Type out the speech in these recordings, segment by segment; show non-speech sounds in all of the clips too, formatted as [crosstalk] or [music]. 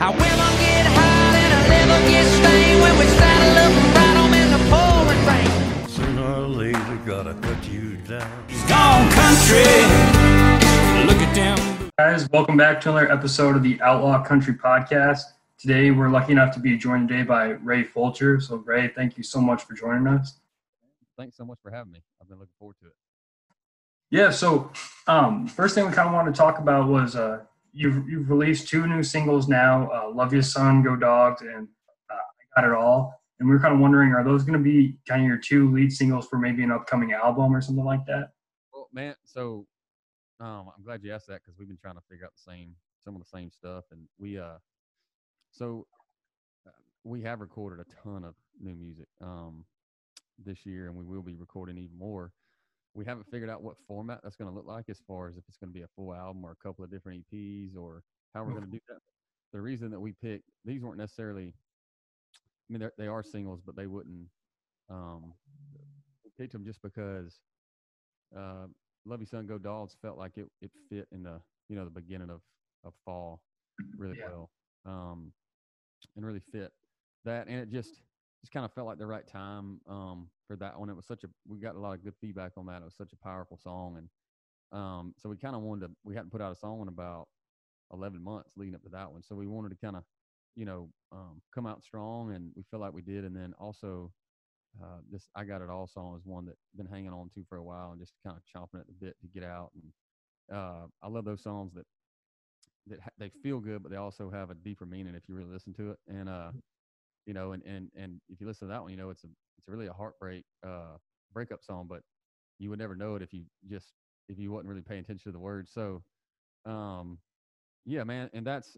I will get high and I never get stained when we saddle up and ride 'em in the pouring rain. Sooner or later, gotta cut you down. Gone country. Look at them. guys welcome back to another episode of the outlaw country podcast today we're lucky enough to be joined today by ray fulcher so ray thank you so much for joining us Thanks so much for having me. I've been looking forward to it. Yeah so um, first thing we kind of wanted to talk about was uh, you've, you've released two new singles now uh, love your son go Dawgs and uh, i got it all and we were kind of wondering are those going to be kind of your two lead singles for maybe an upcoming album or something like that Well, man, so um, I'm glad you asked that because we've been trying to figure out the same, some of the same stuff, and we, uh, so uh, we have recorded a ton of new music um, this year, and we will be recording even more. We haven't figured out what format that's going to look like as far as if it's going to be a full album or a couple of different EPs or how we're going to do that. The reason that we picked these weren't necessarily, I mean, they are singles, but they wouldn't. Um, we picked them just because uh, Love You Son Go Dawgs felt like it, it fit in the you know the beginning of, of fall really Yeah. well um, and really fit that and it just just kind of felt like the right time um, for that one. It was such a we got a lot of good feedback on that. It was such a powerful song and um, so we kind of wanted to we hadn't put out a song in about 11 months leading up to that one. So we wanted to kind of you know um, come out strong and we feel like we did. And then also uh, this I Got It All song is one that been hanging on to for a while and just kind of chomping at the bit to get out. And uh, I love those songs that that ha- they feel good, but they also have a deeper meaning if you really listen to it. And uh, you know, and and and if you listen to that one, you know, it's a it's really a heartbreak uh, breakup song, but you would never know it if you just if you wasn't really paying attention to the words. So, um, yeah, man, and that's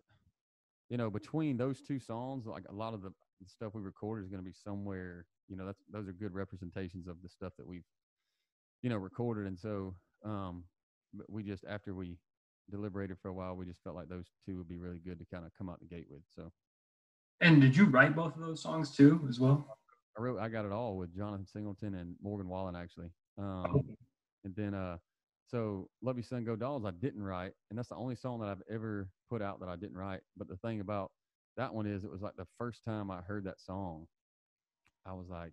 you know between those two songs, like a lot of the stuff we recorded is going to be somewhere you know that's those are good representations of the stuff that we've you know recorded and so um we just after we deliberated for a while we just felt like those two would be really good to kind of come out the gate with so and did you write both of those songs too as well? I wrote i got it all with jonathan singleton and morgan wallen actually. Um and then uh so love you son go Dawgs i didn't write and that's the only song that i've ever put out that i didn't write. But the thing about that one is it was like the first time i heard that song i was like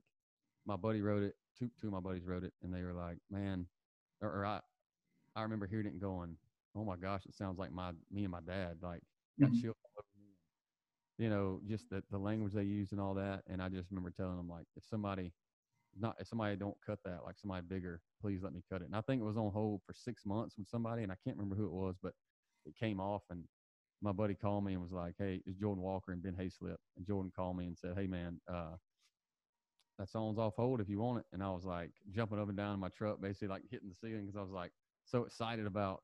my buddy wrote it two two of my buddies wrote it and they were like man or, or i i remember hearing it and going oh my gosh it sounds like my me and my dad like got Mhm. chills all over me you know just the, the language they used and all that and i just remember telling them like if somebody not if somebody don't cut that like somebody bigger please let me cut it. And i think it was on hold for six months with somebody and i can't remember who it was but it came off and my buddy called me and was like hey it's jordan walker and ben hayslip and jordan called me and said hey man uh that song's off hold if you want it. And i was like jumping up and down in my truck basically like hitting the ceiling because i was like so excited about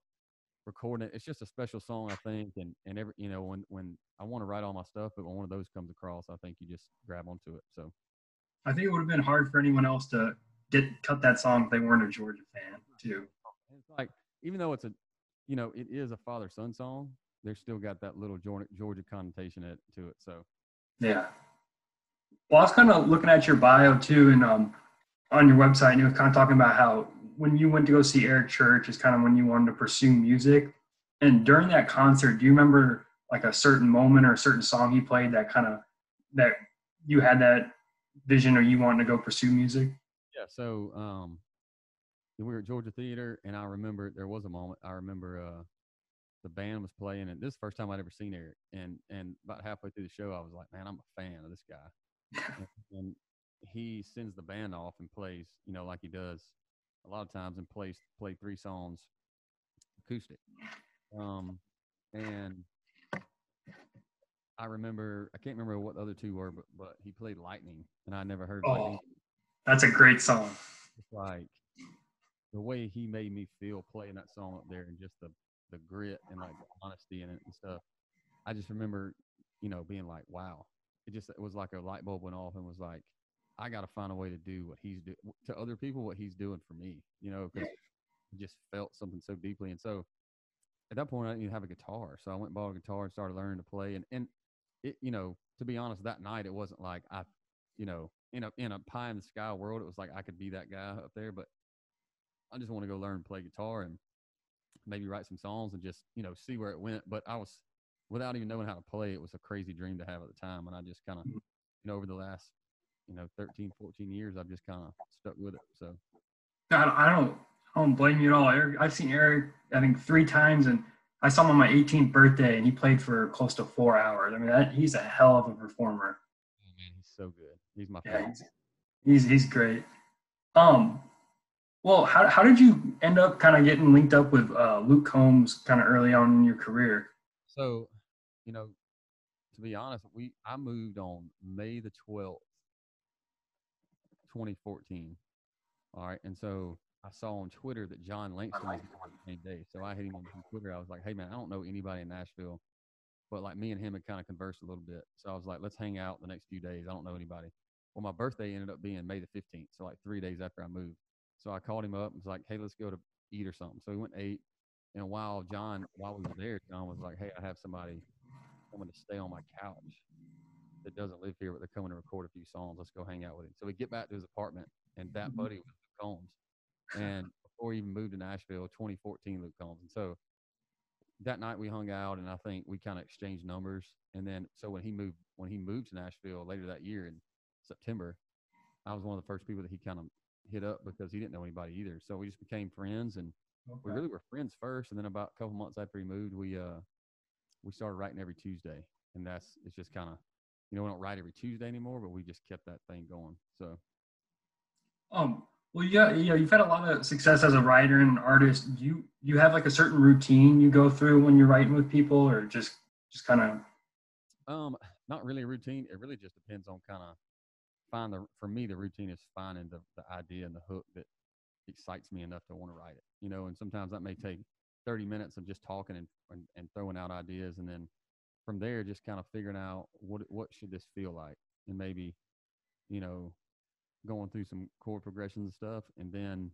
recording it it's just a special song i [laughs] think and and every you know when when i want to write all my stuff but when one of those comes across i think you just grab onto it so I think it would have been hard for anyone else to get cut that song if they weren't a Georgia fan too. It's like even though it's a you know it is a father son song there's still got that little georgia, georgia connotation to it so Yeah. Well, I was kind of looking at your bio too, and um, on your website, and you were kind of talking about how when you went to go see Eric Church is kind of when you wanted to pursue music. And during that concert, do you remember like a certain moment or a certain song he played that kind of that you had that vision or you wanted to go pursue music? yeah so um we were at georgia theater and i remember there was a moment i remember uh the band was playing and this is the first time i'd ever seen eric and and about halfway through the show i was like man i'm a fan of this guy [laughs] and, and he sends the band off and plays you know like he does a lot of times and plays play three songs acoustic um and i remember i can't remember what the other two were but but he played lightning and i never heard lightning Oh, that's a great song. it's like the way he made me feel playing that song up there and just the the grit and like the honesty in it and stuff. I just remember, you know, being like, wow. It just it was like a light bulb went off and was like, I got to find a way to do what he's doing to other people, what he's doing for me, you know, because I just felt something so deeply. And so at that point, I didn't even have a guitar. So I went and bought a guitar and started learning to play. And, and it, you know, to be honest, that night, it wasn't like I, you know, in a, in a pie in the sky world, it was like I could be that guy up there, but I just want to go learn to play guitar. And maybe write some songs and just you know see where it went. But I was without even knowing how to play, it was a crazy dream to have at the time, and I just kind of Mhm. you know over the last you know 13, 14 years, I've just kind of stuck with it. So I don't, I don't, blame you at all. Eric, I've seen Eric, I think three times, and I saw him on my 18th birthday, and he played for close to four hours. I mean, that, he's a hell of a performer. oh man, he's so good. He's my Yeah, he's, he's he's great. Um, well, how how did you end up kind of getting linked up with uh, Luke Combs kind of early on in your career? So, you know, to be honest, we I moved on May the twelfth, twenty fourteen. All right, and so I saw on Twitter that Jon Langston was the same day. So I hit him on Twitter. I was like, "Hey man, I don't know anybody in Nashville, but like me and him had kind of conversed a little bit. So I was like, let's hang out the next few days. I don't know anybody. Well, my birthday ended up being May the fifteenth, so like three days after I moved. So I called him up and was like, "Hey, let's go to eat or something." So we went and ate. And while Jon, while we were there, Jon was like, "Hey, I have somebody coming to stay on my couch that doesn't live here, but they're coming to record a few songs. Let's go hang out with him." So we get back to his apartment, and that Mhm. buddy was Luke Combs. And before he even moved to Nashville, 2014, Luke Combs. And so that night we hung out, and I think we kind of exchanged numbers. And then so when he moved, when he moved to Nashville later that year in September, I was one of the first people that he kind of hit up because he didn't know anybody either. So we just became friends, and we really were friends first. And then about a couple months after he moved, we uh we started writing every Tuesday, and that's it's just kind of you know we don't write every Tuesday anymore, but we just kept that thing going. So Um, well, yeah, yeah, you've had a lot of success as a writer and an artist. Do you you have like a certain routine you go through when you're writing with people, or just just kind of Um, not really a routine. It really just depends on kind of find the for me the routine is finding the, the idea and the hook that excites me enough to want to write it. You know, and sometimes that may take 30 minutes of just talking and, and, and throwing out ideas and then from there just kind of figuring out what what should this feel like? And maybe, you know, going through some chord progressions and stuff and then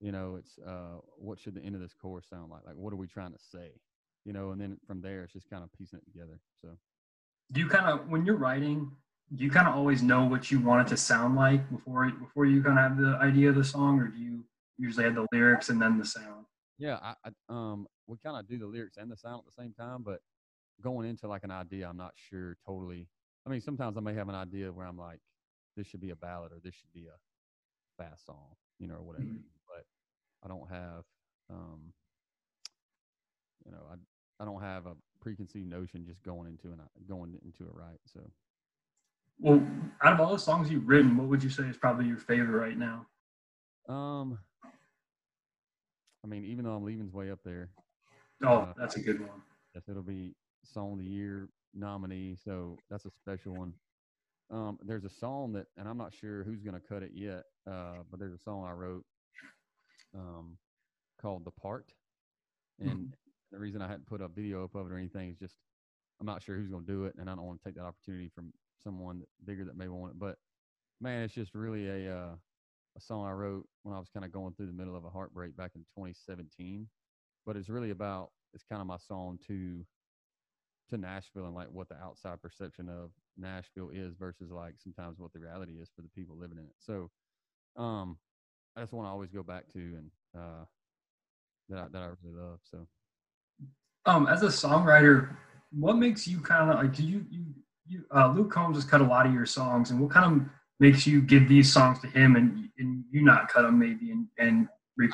you know it's uh what should the end of this chorus sound like? Like what are we trying to say? You know and then from there it's just kind of piecing it together so. Do you kind of when you're writing, do you kind of always know what you want it to sound like before before you kind of have the idea of the song, or do you usually have the lyrics and then the sound? Yeah, I, I um we kind of do the lyrics and the sound at the same time, but going into like an idea, I'm not sure totally. I mean, sometimes I may have an idea where I'm like, this should be a ballad or this should be a fast song, you know, or whatever. Mhm. But I don't have, um, you know, I I don't have a preconceived notion just going into an going into it right. So Well, out of all the songs you've written, what would you say is probably your favorite right now? um, I mean, even though I'm leaving's way up there, Oh, Uh, that's a good one. Yes, it'll be Song of the Year nominee, so that's a special one. Um, there's a song that, and I'm not sure who's gonna cut it yet, uh, but there's a song I wrote um, called "The Part," and the reason I hadn't put a video up of it or anything is just I'm not sure who's gonna do it, and I don't want to take that opportunity from someone bigger that may want it. But man, it's just really a uh, a song I wrote when I was kind of going through the middle of a heartbreak back in 2017 but it's really about it's kind of my song to to Nashville and like what the outside perception of Nashville is versus like sometimes what the reality is for the people living in it. So um that's one I always go back to and uh that I, that I really love. So Um, as a songwriter, what makes you kind of like? Do you you you? Uh, Luke Combs has cut a lot of your songs, and what kind of makes you give these songs to him and and you not cut them maybe and and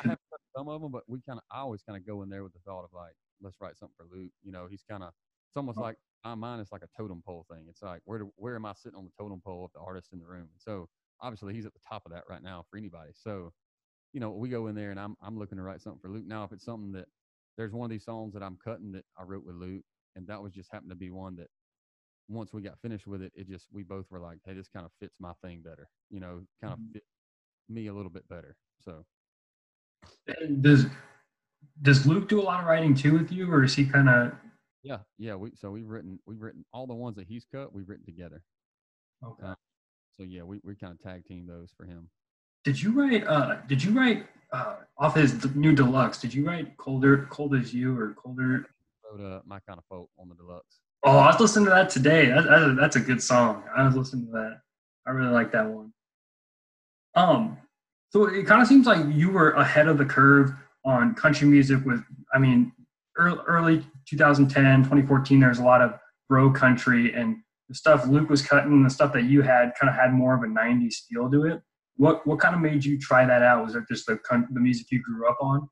cut some of them, but we kind of I always kind of go in there with the thought of like let's write something for Luke. You know, he's kind of it's almost like my mind is like a totem pole thing. It's like where do, where am I sitting on the totem pole of the artist in the room? So obviously he's at the top of that right now for anybody. So you know we go in there and I'm I'm looking to write something for Luke. Now if it's something that there's one of these songs that I'm cutting that I wrote with Luke, and that was just happened to be one that once we got finished with it, it just we both were like, hey, this kind of fits my thing better. You know, kind of Mhm. fit me a little bit better. So And does does Luke do a lot of writing too with you, or is he kind of Yeah, yeah. We so we've written we've written all the ones that he's cut. We've written together. okay? Uh, So yeah, we we kind of tag team those for him. Did you write? Uh, did you write uh, off his new deluxe? Did you write "Colder, Cold as You" or "Colder"? Wrote uh, my kind of folk on the deluxe. Oh, I was listening to that today. That, that, that's a good song. I was listening to that. I really like that one. Um, so it kind of seems like you were ahead of the curve on country music with, I mean, early, early 2010, 2014, there's a lot of bro country and the stuff Luke was cutting, the stuff that you had kind of had more of a 90s feel to it. What, what kind of made you try that out? Was it just the, the music you grew up on?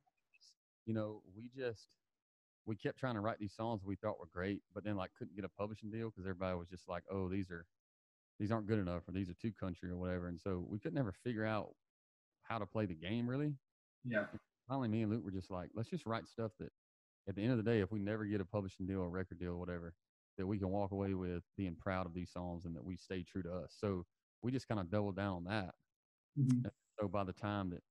you know, we just we kept trying to write these songs we thought were great, but then like couldn't get a publishing deal because everybody was just like, oh, these are these aren't good enough or these are too country or whatever. And so we could never figure out how to play the game really. Yeah. Finally, me and Luke were just like, let's just write stuff that at the end of the day, if we never get a publishing deal or record deal whatever, that we can walk away with being proud of these songs and that we stay true to us. So we just kind of doubled down on that. Mhm. So by the time that,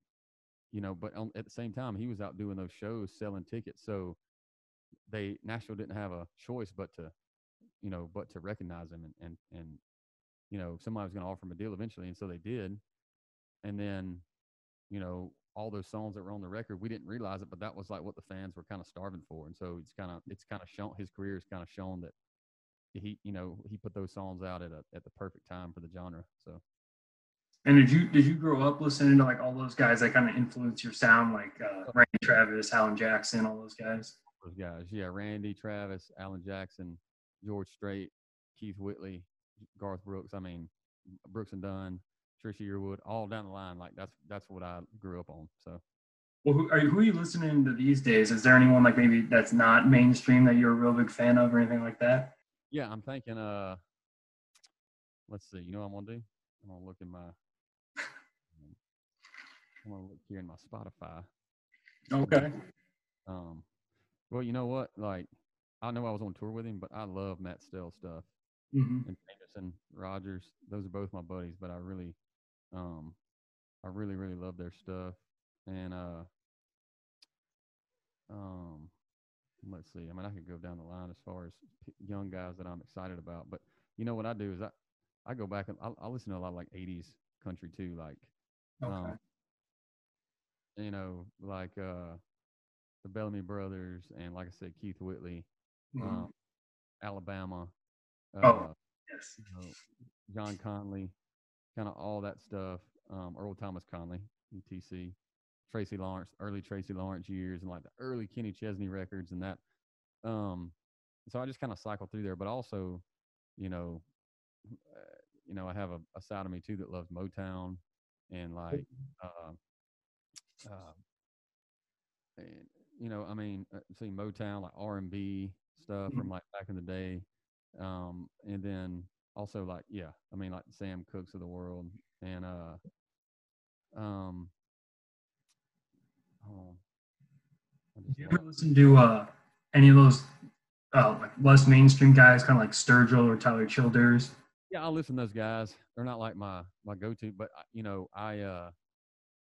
you know, but on, at the same time, he was out doing those shows, selling tickets. So they Nashville didn't have a choice but to, you know, but to recognize him and and and, you know, somebody was going to offer him a deal eventually, and so they did. And then, you know, all those songs that were on the record, we didn't realize it, but that was like what the fans were kind of starving for. And so it's kind of it's kind of shown his career has kind of shown that he, you know, he put those songs out at a at the perfect time for the genre. So. And did you did you grow up listening to like all those guys that kind of influence your sound, like uh, Randy Travis, Alan Jackson, all those guys? those guys. Yeah, Randy, Travis, Alan Jackson, George Strait, Keith Whitley, Garth Brooks. I mean, Brooks and Dunn, Trisha Yearwood, all down the line. Like that's that's what I grew up on. So Well, who are, you, who are you listening to these days? Is there anyone like maybe that's not mainstream that you're a real big fan of or anything like that? yeah, I'm thinking. Uh, let's see. You know what I'm gonna do? I'm gonna look in my. I'm gonna look here in my Spotify. Okay. Um, well, you know what? Like, I know I was on tour with him, but I love Matt Stell stuff. hmm and Jameson Rogers. Those are both my buddies, but I really, um, I really, really love their stuff. And uh, um, let's see. I mean, I could go down the line as far as p- young guys that I'm excited about. But you know what I do is I, I go back and I, I listen to a lot of like '80s country too, like Okay. um, you know, like uh, the Bellamy Brothers, and like I said, Keith Whitley, Mhm. um, Alabama. Uh, Oh. yes. you know, John Conlee, kind of all that stuff. Um, Earl Thomas Conley, ETC, Tracy Lawrence, early Tracy Lawrence years, and like the early Kenny Chesney records and that. Um, so I just kind of cycle through there, but also, you know, uh, you know, I have a, a side of me too that loves Motown and like, uh, uh, and you know, I mean, uh, see Motown like R and B stuff from [clears throat] like back in the day, um, and then also like yeah, I mean like Sam Cookes of the world and uh, um, oh, Do you ever listen to uh, any of those uh, like less mainstream guys, kind of like Sturgill or Tyler Childers? Yeah, I listen to those guys. They're not like my my go to, but you know, I uh,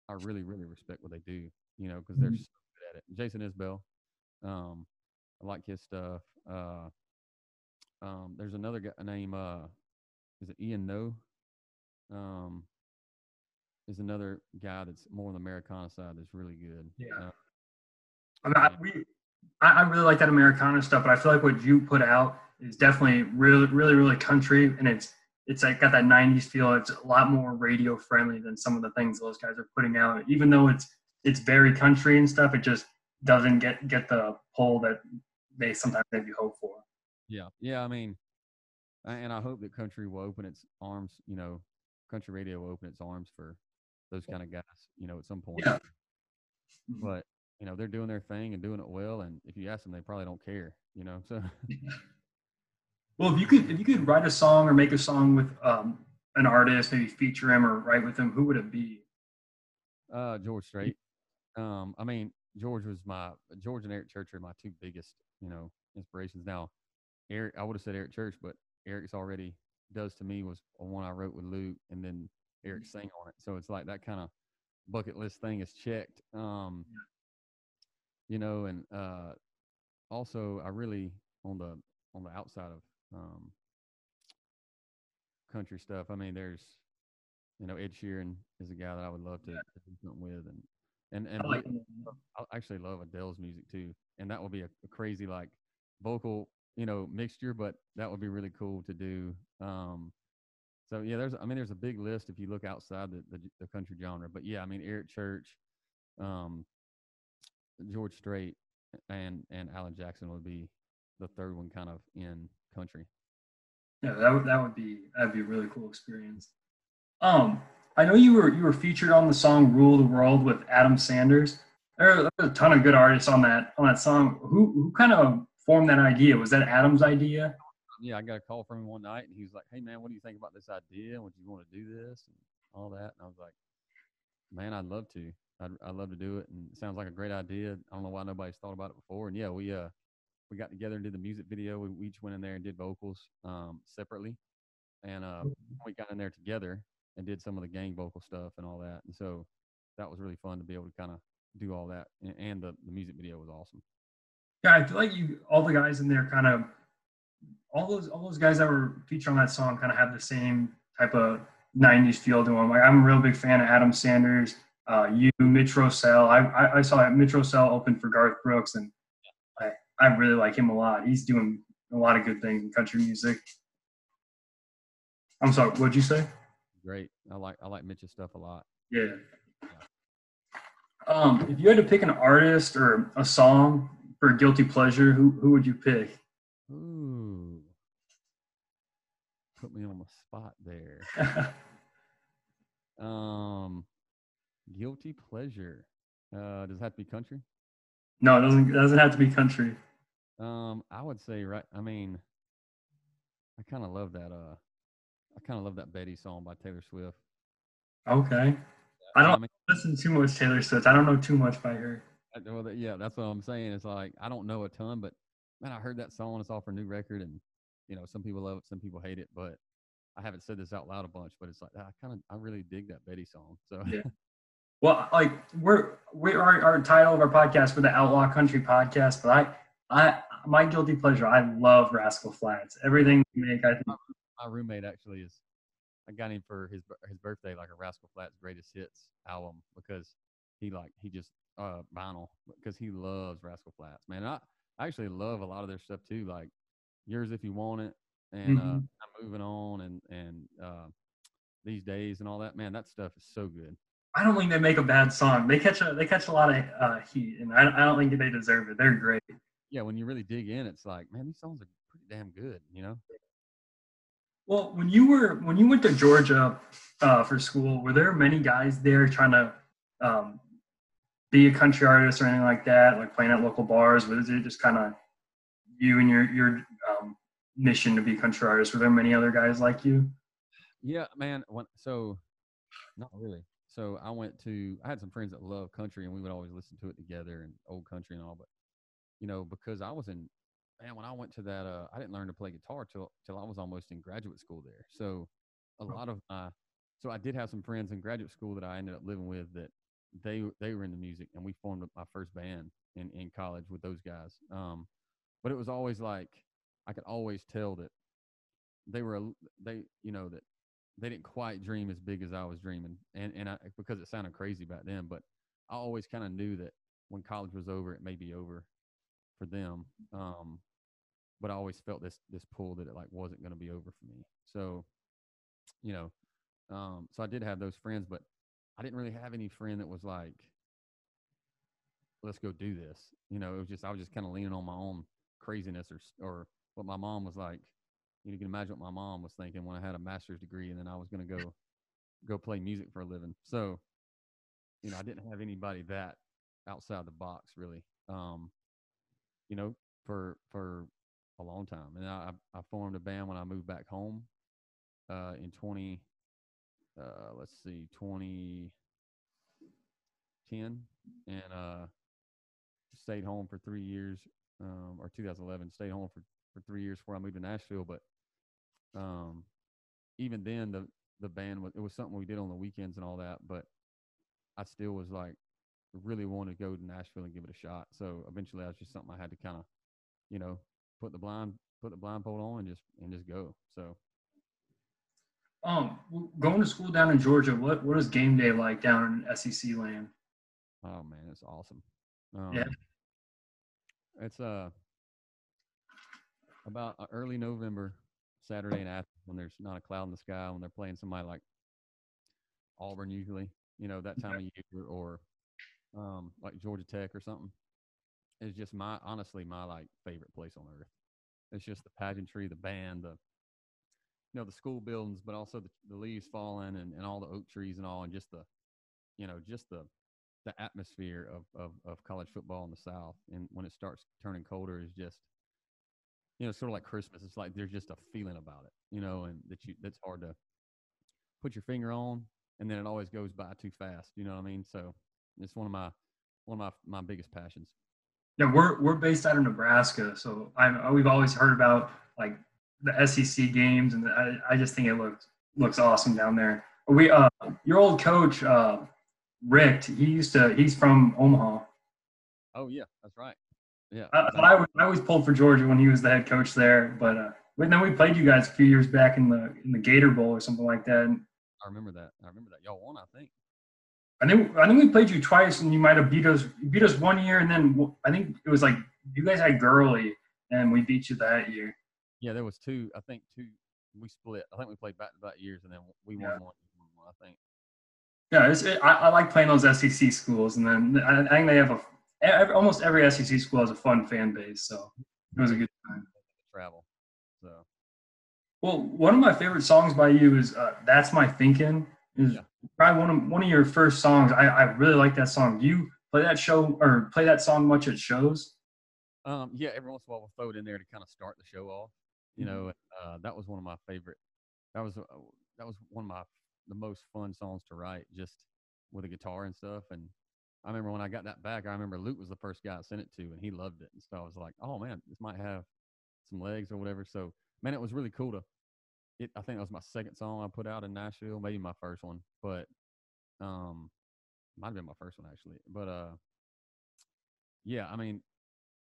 I really really respect what they do. You know, because they're Mhm. so good at it. Jason Isbell, um, I like his stuff. Uh, um, there's another guy named uh, is it Ian Noe? Um, is another guy that's more on the Americana side that's really good. Yeah. Uh, I, mean, I, we, I, I really like that Americana stuff, but I feel like what you put out is definitely really, really, really country, and it's it's like got that '90s feel. It's a lot more radio friendly than some of the things those guys are putting out. Even though it's it's very country and stuff, it just doesn't get get the pull that they sometimes maybe hope for. Yeah, yeah. I mean, and I hope that country will open its arms. You know, country radio will open its arms for those kind of guys. You know, at some point. Yeah. Mhm. But you know, they're doing their thing and doing it well. And if you ask them, they probably don't care. You know, so [laughs] Well, if you could if you could write a song or make a song with um, an artist, maybe feature him or write with him, who would it be? uh, George Strait. Um, I mean, George was my George and Eric Church are my two biggest, you know, inspirations. Now, Eric, I would have said Eric Church, but Eric's already does to me was a one I wrote with Luke, and then Eric sang on it. So it's like that kind of bucket list thing is checked. Um, you know, and uh, also I really on the on the outside of um, country stuff. I mean, there's you know Ed Sheeran is a guy that I would love to, to do something with, and and and I like I actually love Adele's music too, and that would be a, a crazy like vocal, you know, mixture. But that would be really cool to do. Um, so yeah, there's I mean there's a big list if you look outside the the, the country genre. But yeah, I mean Eric Church, um, George Strait and and Alan Jackson would be the third one, kind of in country. Yeah, that would that would be that'd be a really cool experience. Um, I know you were you were featured on the song "Rule the World" with Adam Sanders. There are, there's a ton of good artists on that on that song. Who who kind of formed that idea? Was that Adam's idea? Yeah, I got a call from him one night, and he was like, "Hey, man, what do you think about this idea? Would you want to do this and all that?" And I was like, "Man, I'd love to. I'd, I'd love to do it, and it sounds like a great idea. I don't know why nobody's thought about it before." And yeah, we uh we got together and did the music video. We, we each went in there and did vocals um, separately, and uh, we got in there together and did some of the gang vocal stuff and all that. And so that was really fun to be able to kind of do all that, and, and the the music video was awesome. Yeah, I feel like you all the guys in there kind of all those all those guys that were featured on that song kind of have the same type of 90s feel to them. Like I'm a real big fan of Adam Sanders, uh, you, Mitch Rossell. I, I, I saw Mitch Rossell open for Garth Brooks, and I, I really like him a lot. He's doing a lot of good things in country music. I'm sorry, what'd you say? Great. I like I like Mitch's stuff a lot. Yeah. Um, if you had to pick an artist or a song for guilty pleasure, who who would you pick? Ooh, put me on the spot there. [laughs] Um, guilty pleasure. Uh, does it have to be country? no, it doesn't it doesn't have to be country. Um, I would say right. I mean, I kind of love that. Uh, I kind of love that Betty song by Taylor Swift. Okay. I I don't mean, listen too much Taylor Swift. I don't know too much by her. Well, that- yeah, that's what I'm saying. It's like I don't know a ton, but man, I heard that song. It's off her new record, and you know, some people love it, some people hate it. But I haven't said this out loud a bunch, but it's like I kind of, I really dig that Betty song. So Yeah. [laughs] Well, like we're we our our title of our podcast for the Outlaw Country podcast, but I I my guilty pleasure. I love Rascal Flatts. Everything they make, I think. my roommate actually is I got him for his his birthday like a Rascal Flatts greatest hits album because he like he just uh vinyl because he loves Rascal Flatts man I I actually love a lot of their stuff too like yours if you want it and uh Mhm. I'm moving on and and uh these days and all that man that stuff is so good I don't think they make a bad song. They catch a they catch a lot of uh, heat, and I, I don't think they deserve it. They're great. yeah when you really dig in it's like man these songs are pretty damn good you know Well, when you were when you went to Georgia uh, for school, were there many guys there trying to um, be a country artist or anything like that, like playing at local bars? Was it just kind of you and your your um, mission to be a country artist? Were there many other guys like you? Yeah, man. When, so, not really. So I went to. I had some friends that love country, and we would always listen to it together and old country and all. But you know, because I was in, man, when I went to that, uh, I didn't learn to play guitar till till I was almost in graduate school there. So a lot of my, so I did have some friends in graduate school that I ended up living with that they they were into music, and we formed my first band in in college with those guys. Um, but it was always like I could always tell that they were they you know that they didn't quite dream as big as I was dreaming, and and I, because it sounded crazy back then, but I always kind of knew that when college was over, it may be over for them. Um, but I always felt this this pull that it like wasn't going to be over for me. So, you know, um, so I did have those friends, but I didn't really have any friend that was like, let's go do this. You know, it was just I was just kind of leaning on my own craziness or or what my mom was like. You can imagine what my mom was thinking when I had a master's degree and then I was going to go go play music for a living. So, you know, I didn't have anybody that outside the box really. Um, you know, for for a long time. And I I formed a band when I moved back home uh in 20 uh let's see 2010 and uh stayed home for 3 years um or 2011 stayed home for for 3 years before I moved to Nashville but um even then the the band was it was something we did on the weekends and all that but I still was like really wanted to go to Nashville and give it a shot so eventually that was just something I had to kind of you know put the blind put the blindfold on and just and just go so Um, going to school down in Georgia, what what is game day like down in SEC land? Oh man, it's awesome. Um, Yeah. It's uh about uh, early November, Saturday in Athens, when there's not a cloud in the sky, when they're playing somebody like Auburn usually, you know, that time of year, or um, like Georgia Tech or something. It's just my honestly my like favorite place on earth. It's just the pageantry, the band, the you know the school buildings, but also the, the leaves falling and, and all the oak trees and all, and just the you know just the the atmosphere of, of of college football in the South. And when it starts turning colder, is just you know sort of like Christmas. It's like there's just a feeling about it, you know, and that you that's hard to put your finger on, and then it always goes by too fast. You know what I mean? So it's one of my one of my my biggest passions. Yeah, we're we're based out of Nebraska, so I we've always heard about like the SEC games, and I, I just think it looks looks awesome down there. We uh, your old coach uh, Richt, he used to he's from Omaha. Oh yeah, that's right. Yeah. I, was- I always pulled for Georgia when he was the head coach there. But uh, then we played you guys a few years back in the in the Gator Bowl or something like that. And I remember that. I remember that. Y'all won, I think. I think I think we played you twice, and you might have beat us. Beat us one year, and then I think it was like you guys had Gurley, and we beat you that year. Yeah, there was two. I think two. We split. I think we played back to back years, and then we won Yeah. one. I think. Yeah, it's, it, I, I like playing those SEC schools, and then I, I think they have a ev- almost every SEC school has a fun fan base, so it was a good time. Travel. So Well, one of my favorite songs by you is uh, "That's My Thinking." Is Yeah. probably one of one of your first songs. I, I really like that song. Do you play that show or play that song much at shows? Um, yeah, every once in a while we'll throw it in there to kind of start the show off. You Mhm. know, uh, that was one of my favorite. That was uh, that was one of my the most fun songs to write, just with a guitar and stuff. And I remember when I got that back, I remember Luke was the first guy I sent it to, and he loved it. And so I was like, oh man, this might have some legs or whatever. So man, it was really cool to. It, I think that was my second song I put out in Nashville, maybe my first one, but um, might have been my first one actually. But uh, yeah, I mean,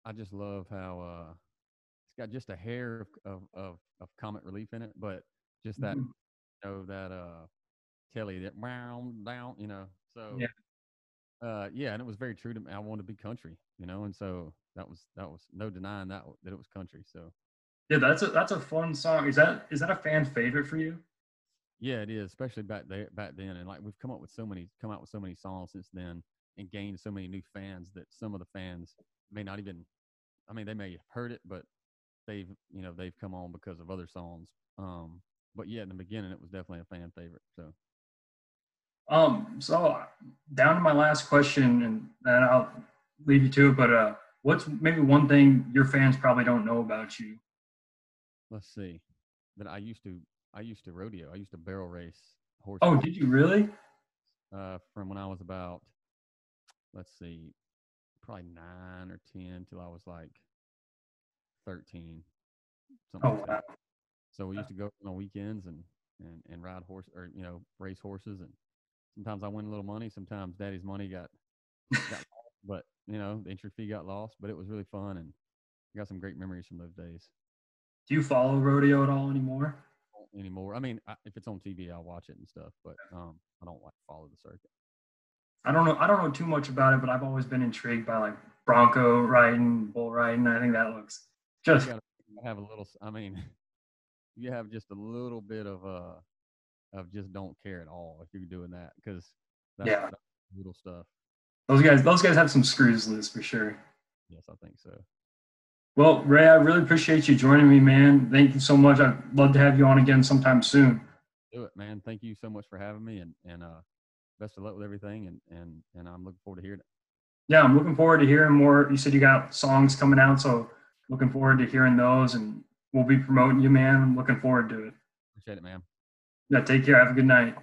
I just love how uh, got just a hair of, of of of comic relief in it, but just that Mhm. you know that uh Kelly that round down, you know. So Yeah. uh yeah, and it was very true to me. I wanted to be country, you know, and so that was that was no denying that that it was country. So Yeah, that's a that's a fun song. Is that is that a fan favorite for you? yeah, it is, especially back there back then. And like we've come up with so many come out with so many songs since then and gained so many new fans that some of the fans may not even I mean, they may have heard it, but they've you know, they've come on because of other songs. Um but yeah, in the beginning it was definitely a fan favorite. So Um, so down to my last question, and then I'll leave you to it. But uh, what's maybe one thing your fans probably don't know about you? let's see. That I used to I used to rodeo. I used to barrel race horses. Oh, did you really? uh, from when I was about, let's see, probably nine or ten till I was like thirteen. Something Oh, like wow. So we used to go on weekends and, and, and ride horse or you know race horses and sometimes I win a little money. Sometimes Daddy's money got, got [laughs] lost, but you know the entry fee got lost. But it was really fun and I got some great memories from those days. Do you follow rodeo at all anymore? Anymore, I mean, I, if it's on TV, I'll watch it and stuff, but um, I don't like follow the circuit. I don't know. I don't know too much about it, but I've always been intrigued by like bronco riding, bull riding. I think that looks you gotta have a little i mean [laughs] you have just a little bit of uh of just don't care at all if you're doing that because that's, Yeah. little stuff those guys. Those guys have some screws loose for sure. yes i think so Well, Ray, I really appreciate you joining me, man. Thank you so much. I'd love to have you on again sometime soon. do it man thank you so much for having me and and uh best of luck with everything and and and i'm looking forward to hearing it Yeah, I'm looking forward to hearing more. You said you got songs coming out, so looking forward to hearing those, and we'll be promoting you, man. I'm looking forward to it. appreciate it man Yeah, take care. Have a good night.